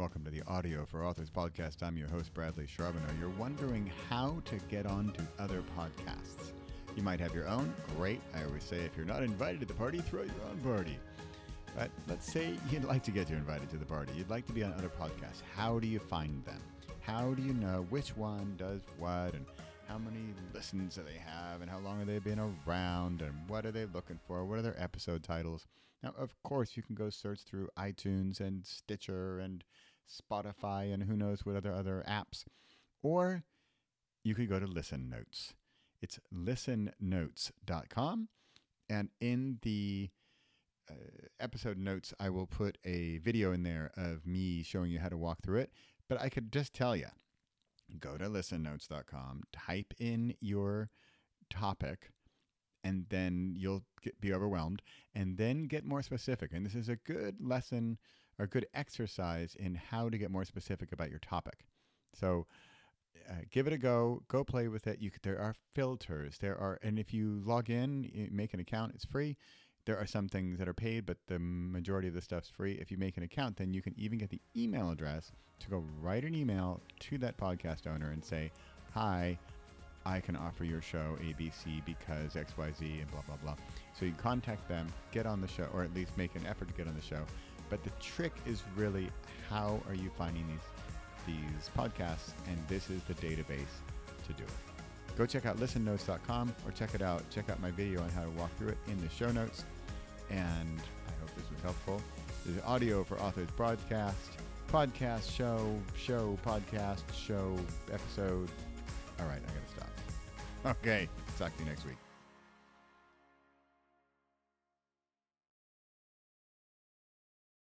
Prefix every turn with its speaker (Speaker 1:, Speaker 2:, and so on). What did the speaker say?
Speaker 1: Welcome to the Audio for Authors podcast. I'm your host, Bradley Charbonneau. You're wondering how to get on to other podcasts. You might have your own. Great. I always say if you're not invited to the party, throw your own party. But let's say you'd like to get you invited to the party. You'd like to be on other podcasts. How do you find them? How do you know which one does what and how many listens do they have and how long have they been around and what are they looking for? What are their episode titles? Now, of course, you can go search through iTunes and Stitcher and Spotify and who knows what other other apps. Or you could go to Listen Notes. It's listennotes.com. And in the uh, episode notes, I will put a video in there of me showing you how to walk through it. But I could just tell you go to listennotes.com, type in your topic, and then you'll get, be overwhelmed, and then get more specific. And this is a good lesson or good exercise in how to get more specific about your topic. So, uh, give it a go. Go play with it. You could, there are filters. There are, and if you log in, make an account. It's free. There are some things that are paid, but the majority of the stuff's free. If you make an account, then you can even get the email address to go write an email to that podcast owner and say, "Hi, I can offer your show ABC because XYZ and blah blah blah." So you contact them, get on the show, or at least make an effort to get on the show. But the trick is really how are you finding these these podcasts, and this is the database to do it. Go check out listennotes.com or check it out. Check out my video on how to walk through it in the show notes. And I hope this was helpful. This is audio for authors broadcast, podcast, show, show, podcast, show, episode. All right, I got to stop. Okay, talk to you next week.